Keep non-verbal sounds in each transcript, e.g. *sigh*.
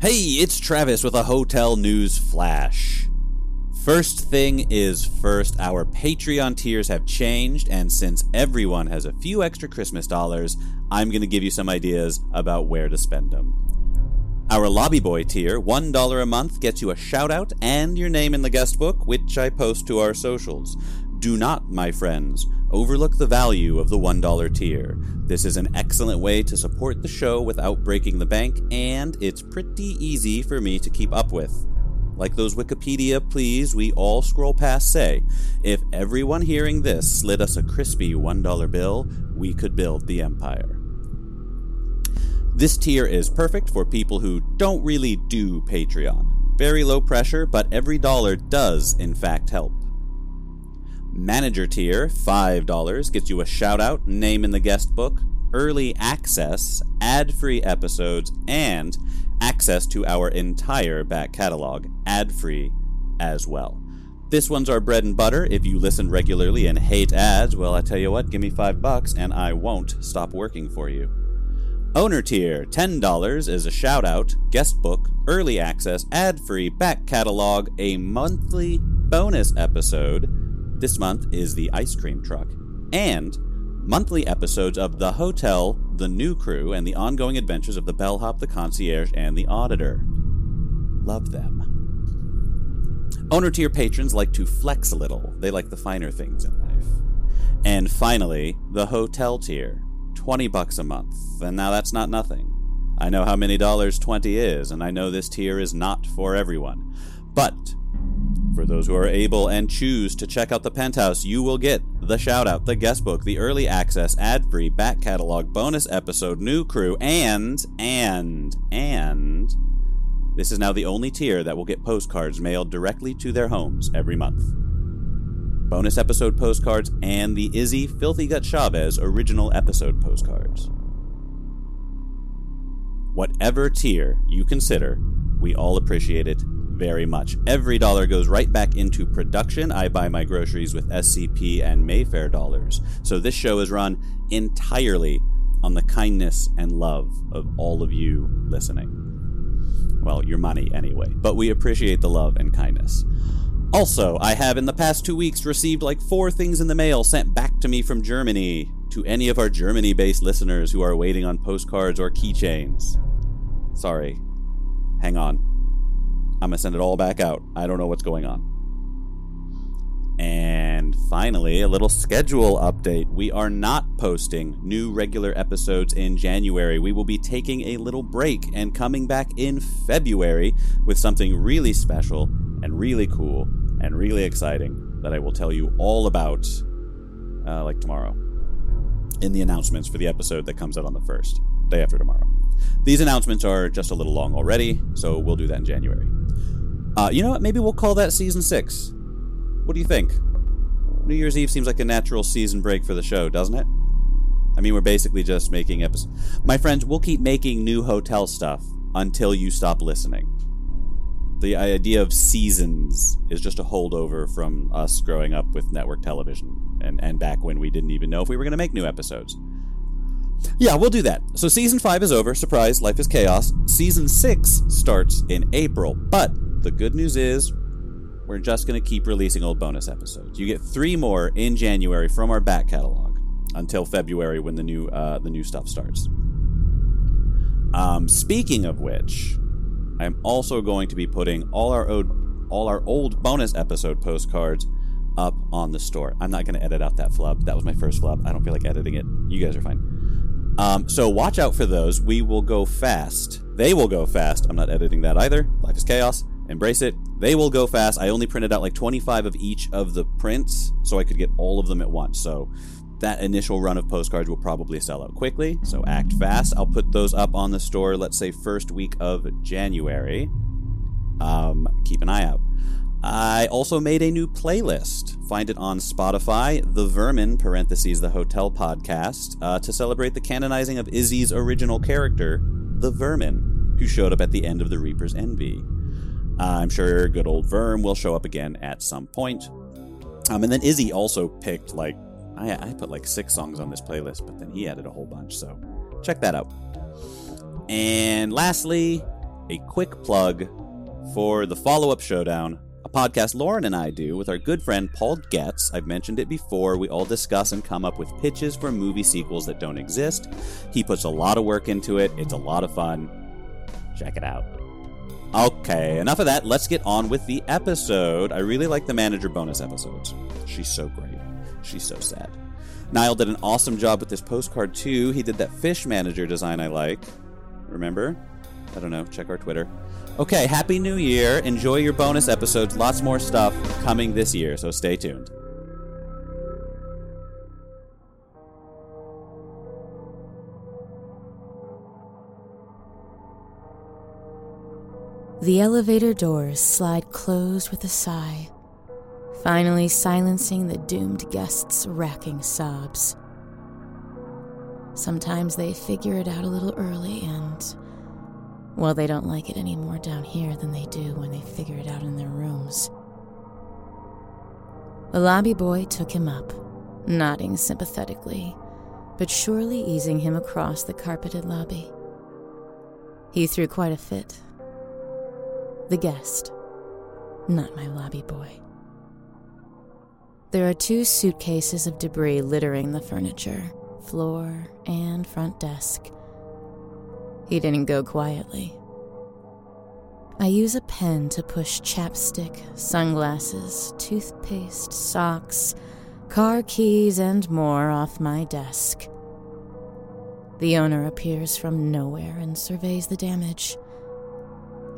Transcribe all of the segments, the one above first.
Hey, it's Travis with a hotel news flash. First thing is first, our Patreon tiers have changed, and since everyone has a few extra Christmas dollars, I'm going to give you some ideas about where to spend them. Our Lobby Boy tier, $1 a month, gets you a shout out and your name in the guest book, which I post to our socials. Do not, my friends, overlook the value of the $1 tier. This is an excellent way to support the show without breaking the bank, and it's pretty easy for me to keep up with. Like those Wikipedia pleas we all scroll past say, if everyone hearing this slid us a crispy $1 bill, we could build the empire. This tier is perfect for people who don't really do Patreon. Very low pressure, but every dollar does, in fact, help. Manager tier, $5, gets you a shout out, name in the guest book, early access, ad free episodes, and access to our entire back catalog, ad free as well. This one's our bread and butter. If you listen regularly and hate ads, well, I tell you what, give me five bucks and I won't stop working for you. Owner tier, $10 is a shout out, guest book, early access, ad free, back catalog, a monthly bonus episode. This month is the ice cream truck. And monthly episodes of The Hotel, The New Crew, and the ongoing adventures of the bellhop, the concierge, and the auditor. Love them. Owner tier patrons like to flex a little, they like the finer things in life. And finally, the hotel tier. 20 bucks a month, and now that's not nothing. I know how many dollars 20 is, and I know this tier is not for everyone. But for those who are able and choose to check out the penthouse, you will get the shout out, the guest book, the early access, ad free, back catalog, bonus episode, new crew, and, and, and. This is now the only tier that will get postcards mailed directly to their homes every month bonus episode postcards, and the Izzy Filthy Gut Chavez original episode postcards. Whatever tier you consider, we all appreciate it very much. Every dollar goes right back into production. I buy my groceries with SCP and Mayfair dollars. So this show is run entirely on the kindness and love of all of you listening. Well, your money anyway, but we appreciate the love and kindness. Also, I have in the past two weeks received like four things in the mail sent back to me from Germany. To any of our Germany based listeners who are waiting on postcards or keychains. Sorry. Hang on. I'm gonna send it all back out. I don't know what's going on. And finally, a little schedule update. We are not posting new regular episodes in January. We will be taking a little break and coming back in February with something really special and really cool and really exciting that I will tell you all about, uh, like tomorrow, in the announcements for the episode that comes out on the first, day after tomorrow. These announcements are just a little long already, so we'll do that in January. Uh, you know what? Maybe we'll call that season six. What do you think? New Year's Eve seems like a natural season break for the show, doesn't it? I mean, we're basically just making episodes. My friends, we'll keep making new hotel stuff until you stop listening the idea of seasons is just a holdover from us growing up with network television and, and back when we didn't even know if we were going to make new episodes. Yeah, we'll do that. So season five is over. Surprise, life is chaos. Season six starts in April. But the good news is we're just going to keep releasing old bonus episodes. You get three more in January from our back catalog until February when the new uh, the new stuff starts. Um, speaking of which, I'm also going to be putting all our old, all our old bonus episode postcards up on the store. I'm not going to edit out that flub. That was my first flub. I don't feel like editing it. You guys are fine. Um, so watch out for those. We will go fast. They will go fast. I'm not editing that either. Life is chaos. Embrace it. They will go fast. I only printed out like 25 of each of the prints so I could get all of them at once. So that initial run of postcards will probably sell out quickly, so act fast. I'll put those up on the store, let's say, first week of January. Um, keep an eye out. I also made a new playlist. Find it on Spotify, The Vermin, parentheses, the hotel podcast, uh, to celebrate the canonizing of Izzy's original character, The Vermin, who showed up at the end of The Reaper's Envy. I'm sure good old Verm will show up again at some point. Um, and then Izzy also picked, like, I, I put like six songs on this playlist, but then he added a whole bunch, so check that out. And lastly, a quick plug for the follow up showdown a podcast Lauren and I do with our good friend Paul Getz. I've mentioned it before. We all discuss and come up with pitches for movie sequels that don't exist. He puts a lot of work into it, it's a lot of fun. Check it out. Okay, enough of that. Let's get on with the episode. I really like the manager bonus episodes. She's so great. She's so sad. Niall did an awesome job with this postcard too. He did that fish manager design I like. Remember? I don't know. Check our Twitter. Okay, Happy New Year. Enjoy your bonus episodes. Lots more stuff coming this year, so stay tuned. The elevator doors slide closed with a sigh, finally silencing the doomed guests' racking sobs. Sometimes they figure it out a little early and well, they don't like it any more down here than they do when they figure it out in their rooms. The lobby boy took him up, nodding sympathetically, but surely easing him across the carpeted lobby. He threw quite a fit. The guest, not my lobby boy. There are two suitcases of debris littering the furniture, floor, and front desk he didn't go quietly. I use a pen to push chapstick, sunglasses, toothpaste, socks, car keys, and more off my desk. The owner appears from nowhere and surveys the damage.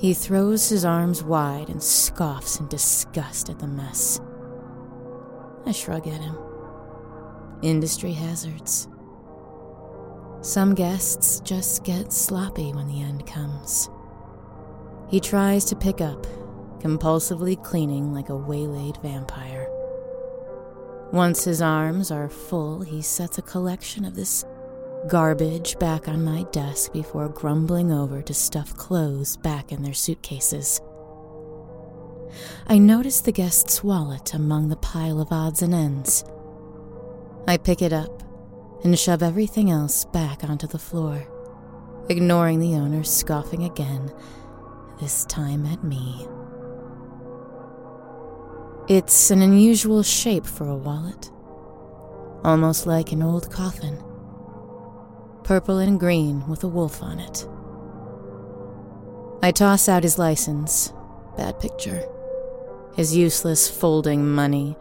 He throws his arms wide and scoffs in disgust at the mess. I shrug at him. Industry hazards. Some guests just get sloppy when the end comes. He tries to pick up, compulsively cleaning like a waylaid vampire. Once his arms are full, he sets a collection of this garbage back on my desk before grumbling over to stuff clothes back in their suitcases. I notice the guest's wallet among the pile of odds and ends. I pick it up and shove everything else back onto the floor, ignoring the owner scoffing again, this time at me. It's an unusual shape for a wallet, almost like an old coffin. Purple and green with a wolf on it. I toss out his license, bad picture, his useless folding money,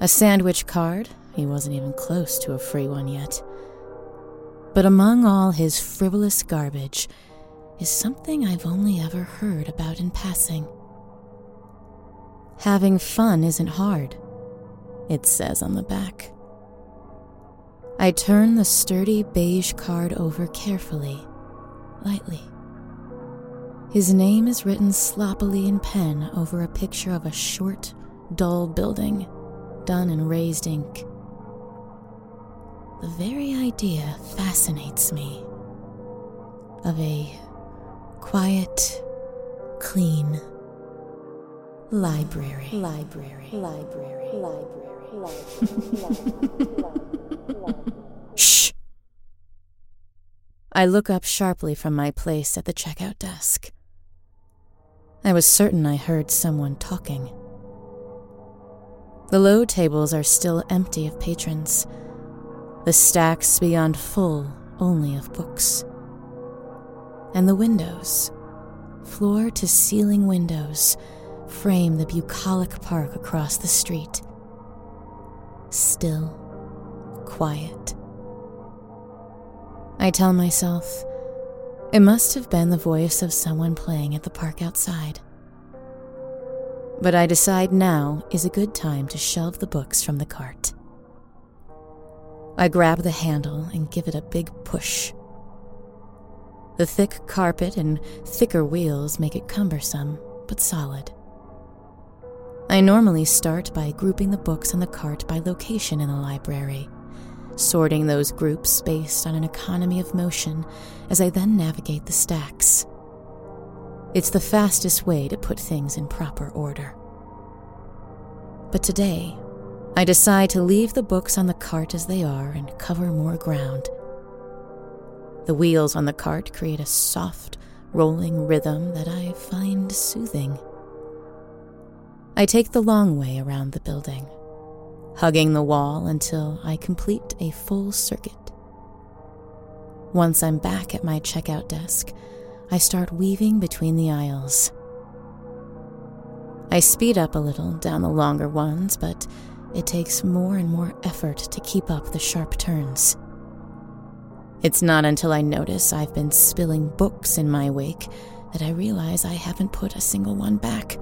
a sandwich card, he wasn't even close to a free one yet. But among all his frivolous garbage is something I've only ever heard about in passing. Having fun isn't hard, it says on the back. I turn the sturdy beige card over carefully, lightly. His name is written sloppily in pen over a picture of a short, dull building, done in raised ink. The very idea fascinates me of a quiet, clean library. Library. Library. Library. Library. *laughs* Shh! I look up sharply from my place at the checkout desk. I was certain I heard someone talking. The low tables are still empty of patrons the stacks beyond full only of books. And the windows, floor to ceiling windows, frame the bucolic park across the street. Still, quiet. I tell myself, it must have been the voice of someone playing at the park outside. But I decide now is a good time to shelve the books from the cart. I grab the handle and give it a big push. The thick carpet and thicker wheels make it cumbersome, but solid. I normally start by grouping the books on the cart by location in the library, sorting those groups based on an economy of motion as I then navigate the stacks. It's the fastest way to put things in proper order. But today, I decide to leave the books on the cart as they are and cover more ground. The wheels on the cart create a soft, rolling rhythm that I find soothing. I take the long way around the building, hugging the wall until I complete a full circuit. Once I'm back at my checkout desk, I start weaving between the aisles. I speed up a little down the longer ones, but it takes more and more effort to keep up the sharp turns. It's not until I notice I've been spilling books in my wake that I realize I haven't put a single one back.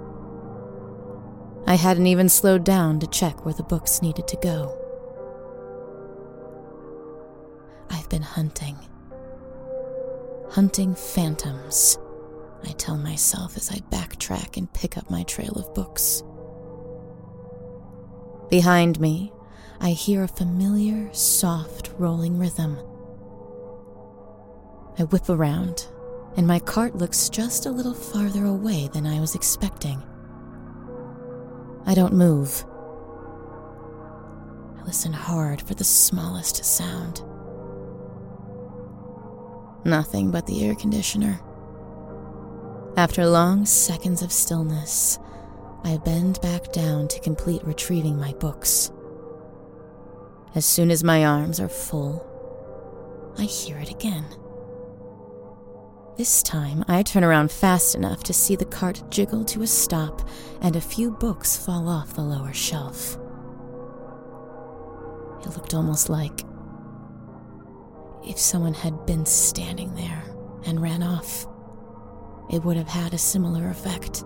I hadn't even slowed down to check where the books needed to go. I've been hunting. Hunting phantoms, I tell myself as I backtrack and pick up my trail of books. Behind me, I hear a familiar, soft, rolling rhythm. I whip around, and my cart looks just a little farther away than I was expecting. I don't move. I listen hard for the smallest sound. Nothing but the air conditioner. After long seconds of stillness, I bend back down to complete retrieving my books. As soon as my arms are full, I hear it again. This time, I turn around fast enough to see the cart jiggle to a stop and a few books fall off the lower shelf. It looked almost like if someone had been standing there and ran off, it would have had a similar effect.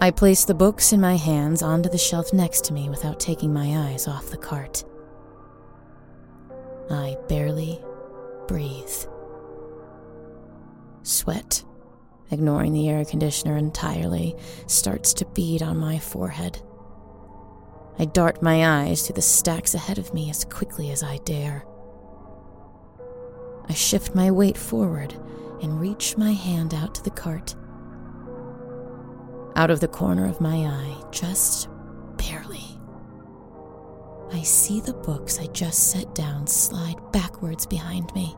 I place the books in my hands onto the shelf next to me without taking my eyes off the cart. I barely breathe. Sweat, ignoring the air conditioner entirely, starts to bead on my forehead. I dart my eyes to the stacks ahead of me as quickly as I dare. I shift my weight forward and reach my hand out to the cart. Out of the corner of my eye, just barely, I see the books I just set down slide backwards behind me.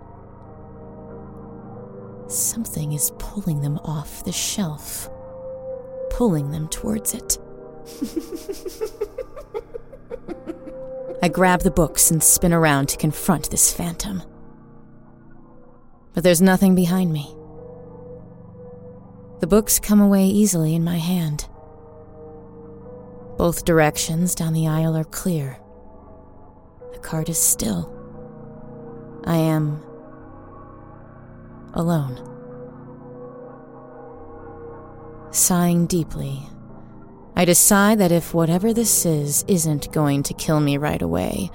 Something is pulling them off the shelf, pulling them towards it. I grab the books and spin around to confront this phantom. But there's nothing behind me. The books come away easily in my hand. Both directions down the aisle are clear. The cart is still. I am alone. Sighing deeply, I decide that if whatever this is isn't going to kill me right away,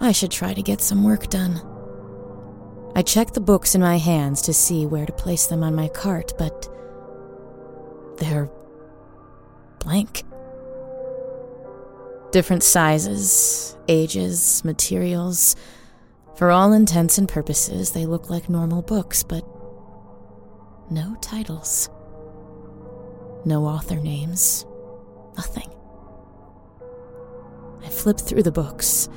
I should try to get some work done. I check the books in my hands to see where to place them on my cart, but they're blank. Different sizes, ages, materials. For all intents and purposes, they look like normal books, but no titles. No author names, Nothing. I flip through the books,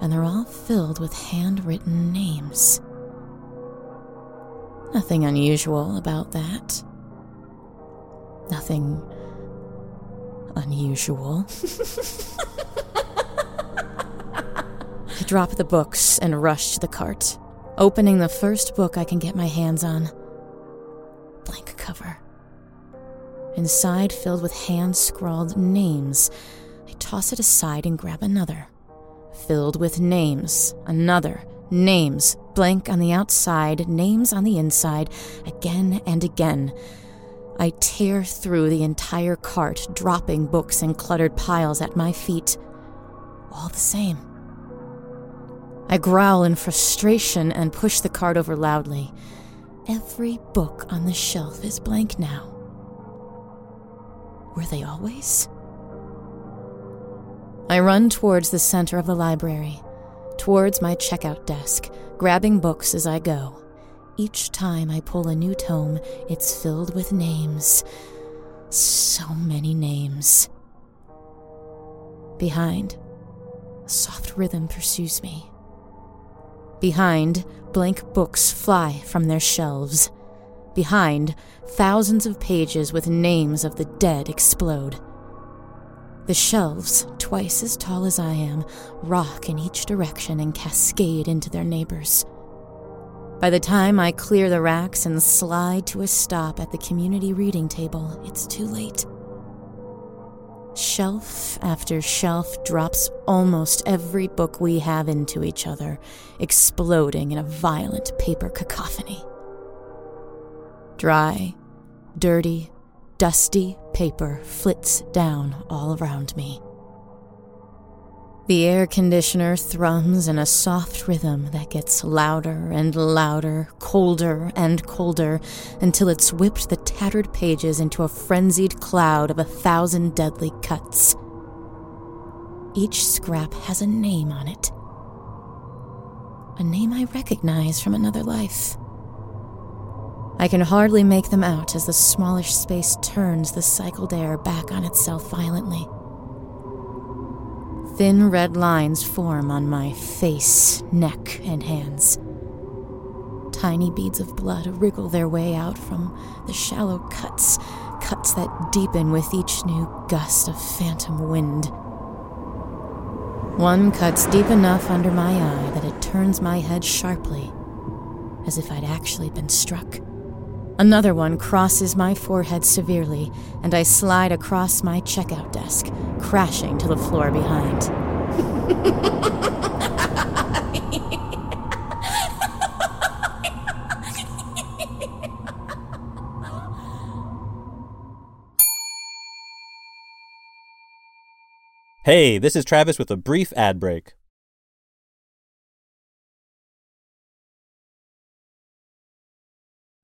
and they're all filled with handwritten names. Nothing unusual about that. Nothing unusual. *laughs* Drop the books and rush to the cart, opening the first book I can get my hands on. Blank cover inside filled with hand scrawled names. I toss it aside and grab another. Filled with names, another, names, blank on the outside, names on the inside, again and again. I tear through the entire cart, dropping books in cluttered piles at my feet. All the same, I growl in frustration and push the cart over loudly. Every book on the shelf is blank now. Were they always? I run towards the center of the library, towards my checkout desk, grabbing books as I go. Each time I pull a new tome, it's filled with names. So many names. Behind, a soft rhythm pursues me. Behind, blank books fly from their shelves. Behind, thousands of pages with names of the dead explode. The shelves, twice as tall as I am, rock in each direction and cascade into their neighbors. By the time I clear the racks and slide to a stop at the community reading table, it's too late. Shelf after shelf drops almost every book we have into each other, exploding in a violent paper cacophony. Dry, dirty, dusty paper flits down all around me. The air conditioner thrums in a soft rhythm that gets louder and louder, colder and colder, until it's whipped the tattered pages into a frenzied cloud of a thousand deadly cuts. Each scrap has a name on it. A name I recognize from another life. I can hardly make them out as the smallish space turns the cycled air back on itself violently. Thin red lines form on my face, neck, and hands. Tiny beads of blood wriggle their way out from the shallow cuts, cuts that deepen with each new gust of phantom wind. One cuts deep enough under my eye that it turns my head sharply, as if I'd actually been struck. Another one crosses my forehead severely, and I slide across my checkout desk, crashing to the floor behind. Hey, this is Travis with a brief ad break.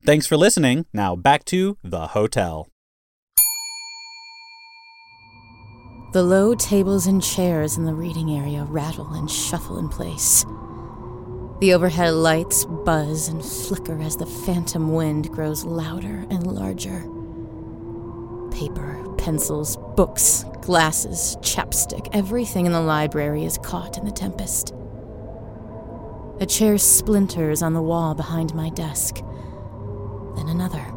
Thanks for listening. Now back to the hotel. The low tables and chairs in the reading area rattle and shuffle in place. The overhead lights buzz and flicker as the phantom wind grows louder and larger. Paper, pencils, books, glasses, chapstick, everything in the library is caught in the tempest. A chair splinters on the wall behind my desk then another.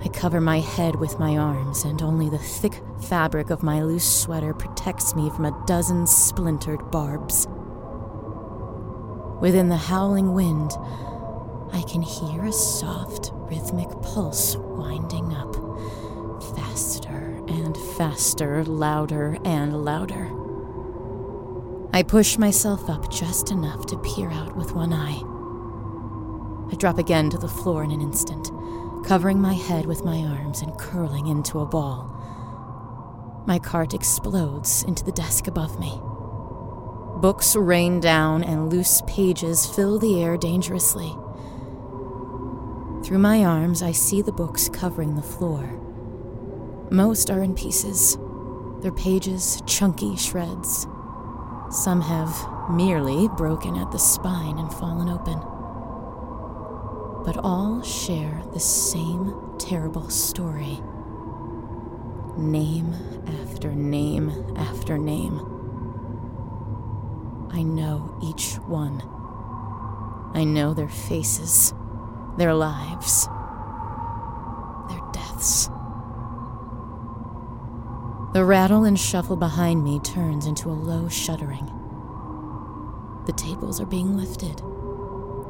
I cover my head with my arms, and only the thick fabric of my loose sweater protects me from a dozen splintered barbs. Within the howling wind, I can hear a soft, rhythmic pulse winding up, faster and faster, louder and louder. I push myself up just enough to peer out with one eye. I drop again to the floor in an instant, covering my head with my arms and curling into a ball. My cart explodes into the desk above me. Books rain down and loose pages fill the air dangerously. Through my arms, I see the books covering the floor. Most are in pieces, their pages chunky shreds. Some have merely broken at the spine and fallen open but all share the same terrible story. Name after name after name. I know each one. I know their faces, their lives, their deaths. The rattle and shuffle behind me turns into a low shuddering. The tables are being lifted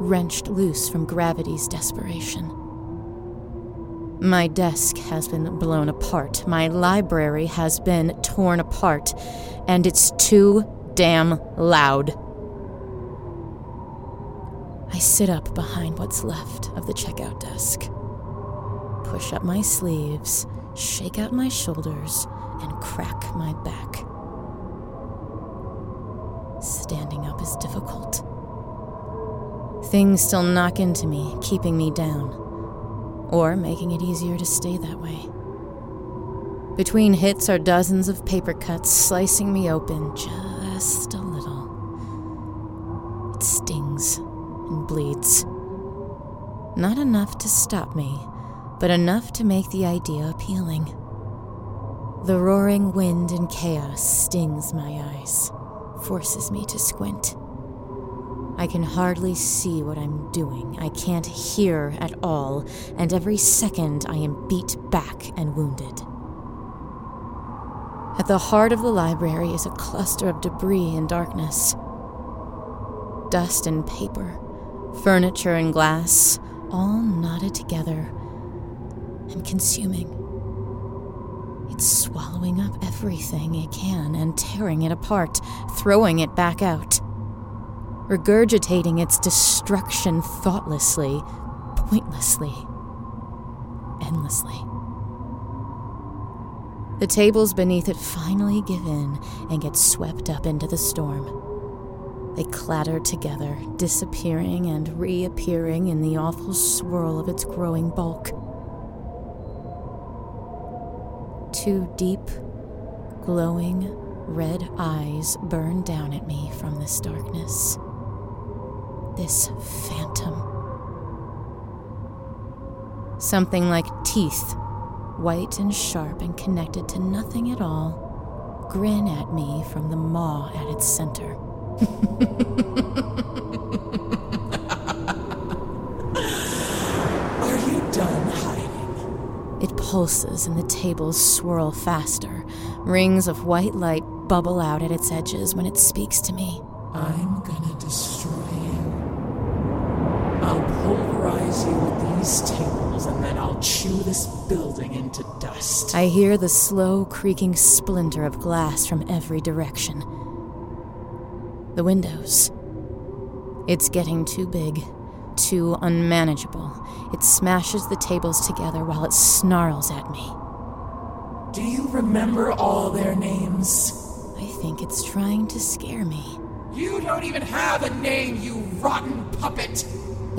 wrenched loose from gravity's desperation. My desk has been blown apart. My library has been torn apart. And it's too damn loud. I sit up behind what's left of the checkout desk, push up my sleeves, shake out my shoulders, and crack my back. standing up is difficult. Things still knock into me, keeping me down, or making it easier to stay that way. Between hits are dozens of paper cuts slicing me open just a little. It stings and bleeds. Not enough to stop me, but enough to make the idea appealing. The roaring wind and chaos stings my eyes, forces me to squint. I can hardly see what I'm doing. I can't hear at all, and every second I am beat back and wounded. At the heart of the library is a cluster of debris and darkness. Dust and paper, furniture and glass, all knotted together and consuming. It's swallowing up everything it can and tearing it apart, throwing it back out. Regurgitating its destruction thoughtlessly, pointlessly, endlessly. The tables beneath it finally give in and get swept up into the storm. They clatter together, disappearing and reappearing in the awful swirl of its growing bulk. Two deep, glowing, red eyes burn down at me from this darkness. This phantom. Something like teeth, white and sharp and connected to nothing at all, grin at me from the maw at its center. *laughs* Are you done hiding? It pulses and the tables swirl faster. Rings of white light bubble out at its edges when it speaks to me. I'm gonna destroy you. I'll pulverize you with these tables, and then I'll chew this building into dust. I hear the slow creaking splinter of glass from every direction. The windows. It's getting too big, too unmanageable. It smashes the tables together while it snarls at me. Do you remember all their names? I think it's trying to scare me. You don't even have a name, you rotten puppet!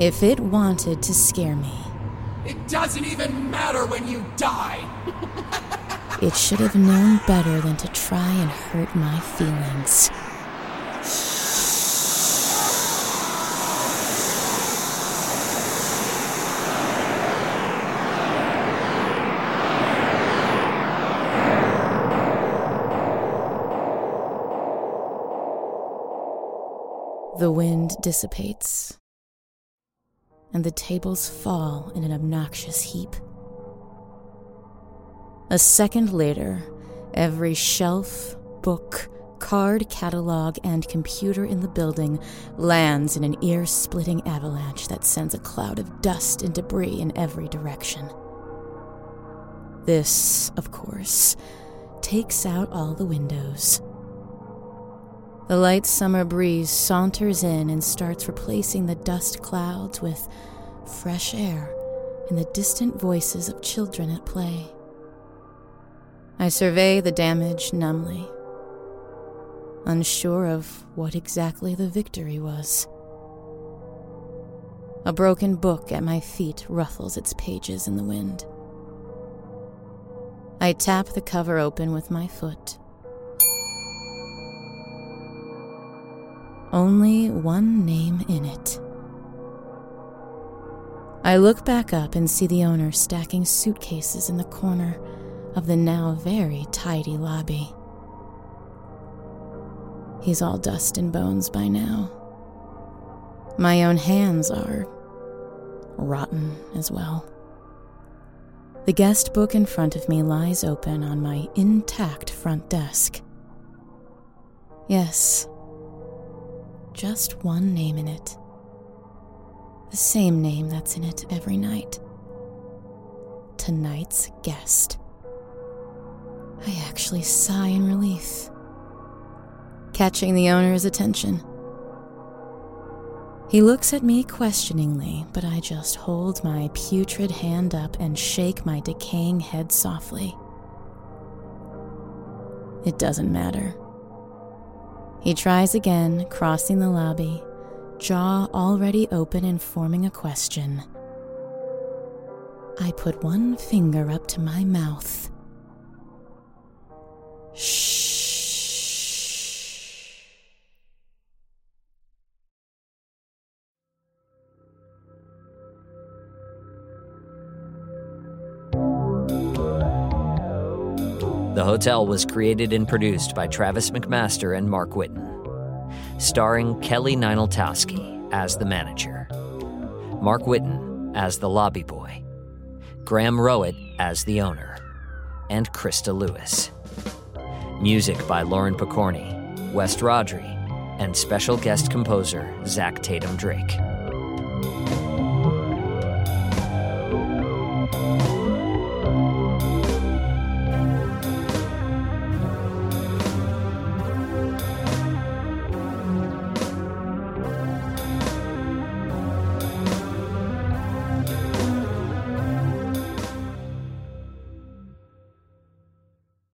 If it wanted to scare me, It doesn't even matter when you die! *laughs* it should have known better than to try and hurt my feelings. The wind dissipates, and the tables fall in an obnoxious heap. A second later, every shelf, book, card catalog, and computer in the building lands in an ear splitting avalanche that sends a cloud of dust and debris in every direction. This, of course, takes out all the windows. The light summer breeze saunters in and starts replacing the dust clouds with fresh air and the distant voices of children at play. I survey the damage numbly, unsure of what exactly the victory was. A broken book at my feet ruffles its pages in the wind. I tap the cover open with my foot. Only one name in it. I look back up and see the owner stacking suitcases in the corner of the now very tidy lobby. He's all dust and bones by now. My own hands are rotten as well. The guest book in front of me lies open on my intact front desk. Yes, just one name in it. The same name that's in it every night. Tonight's guest. I actually sigh in relief, catching the owner's attention. He looks at me questioningly, but I just hold my putrid hand up and shake my decaying head softly. It doesn't matter. He tries again, crossing the lobby, jaw already open and forming a question. I put one finger up to my mouth. Shh. The Hotel was created and produced by Travis McMaster and Mark Whitten, starring Kelly Nienaltowski as the manager, Mark Whitten as the lobby boy, Graham Rowat as the owner, and Christa Lewis. Music by Lauren Pokorney, West Rodri, and special guest composer Zach Tatom Drake.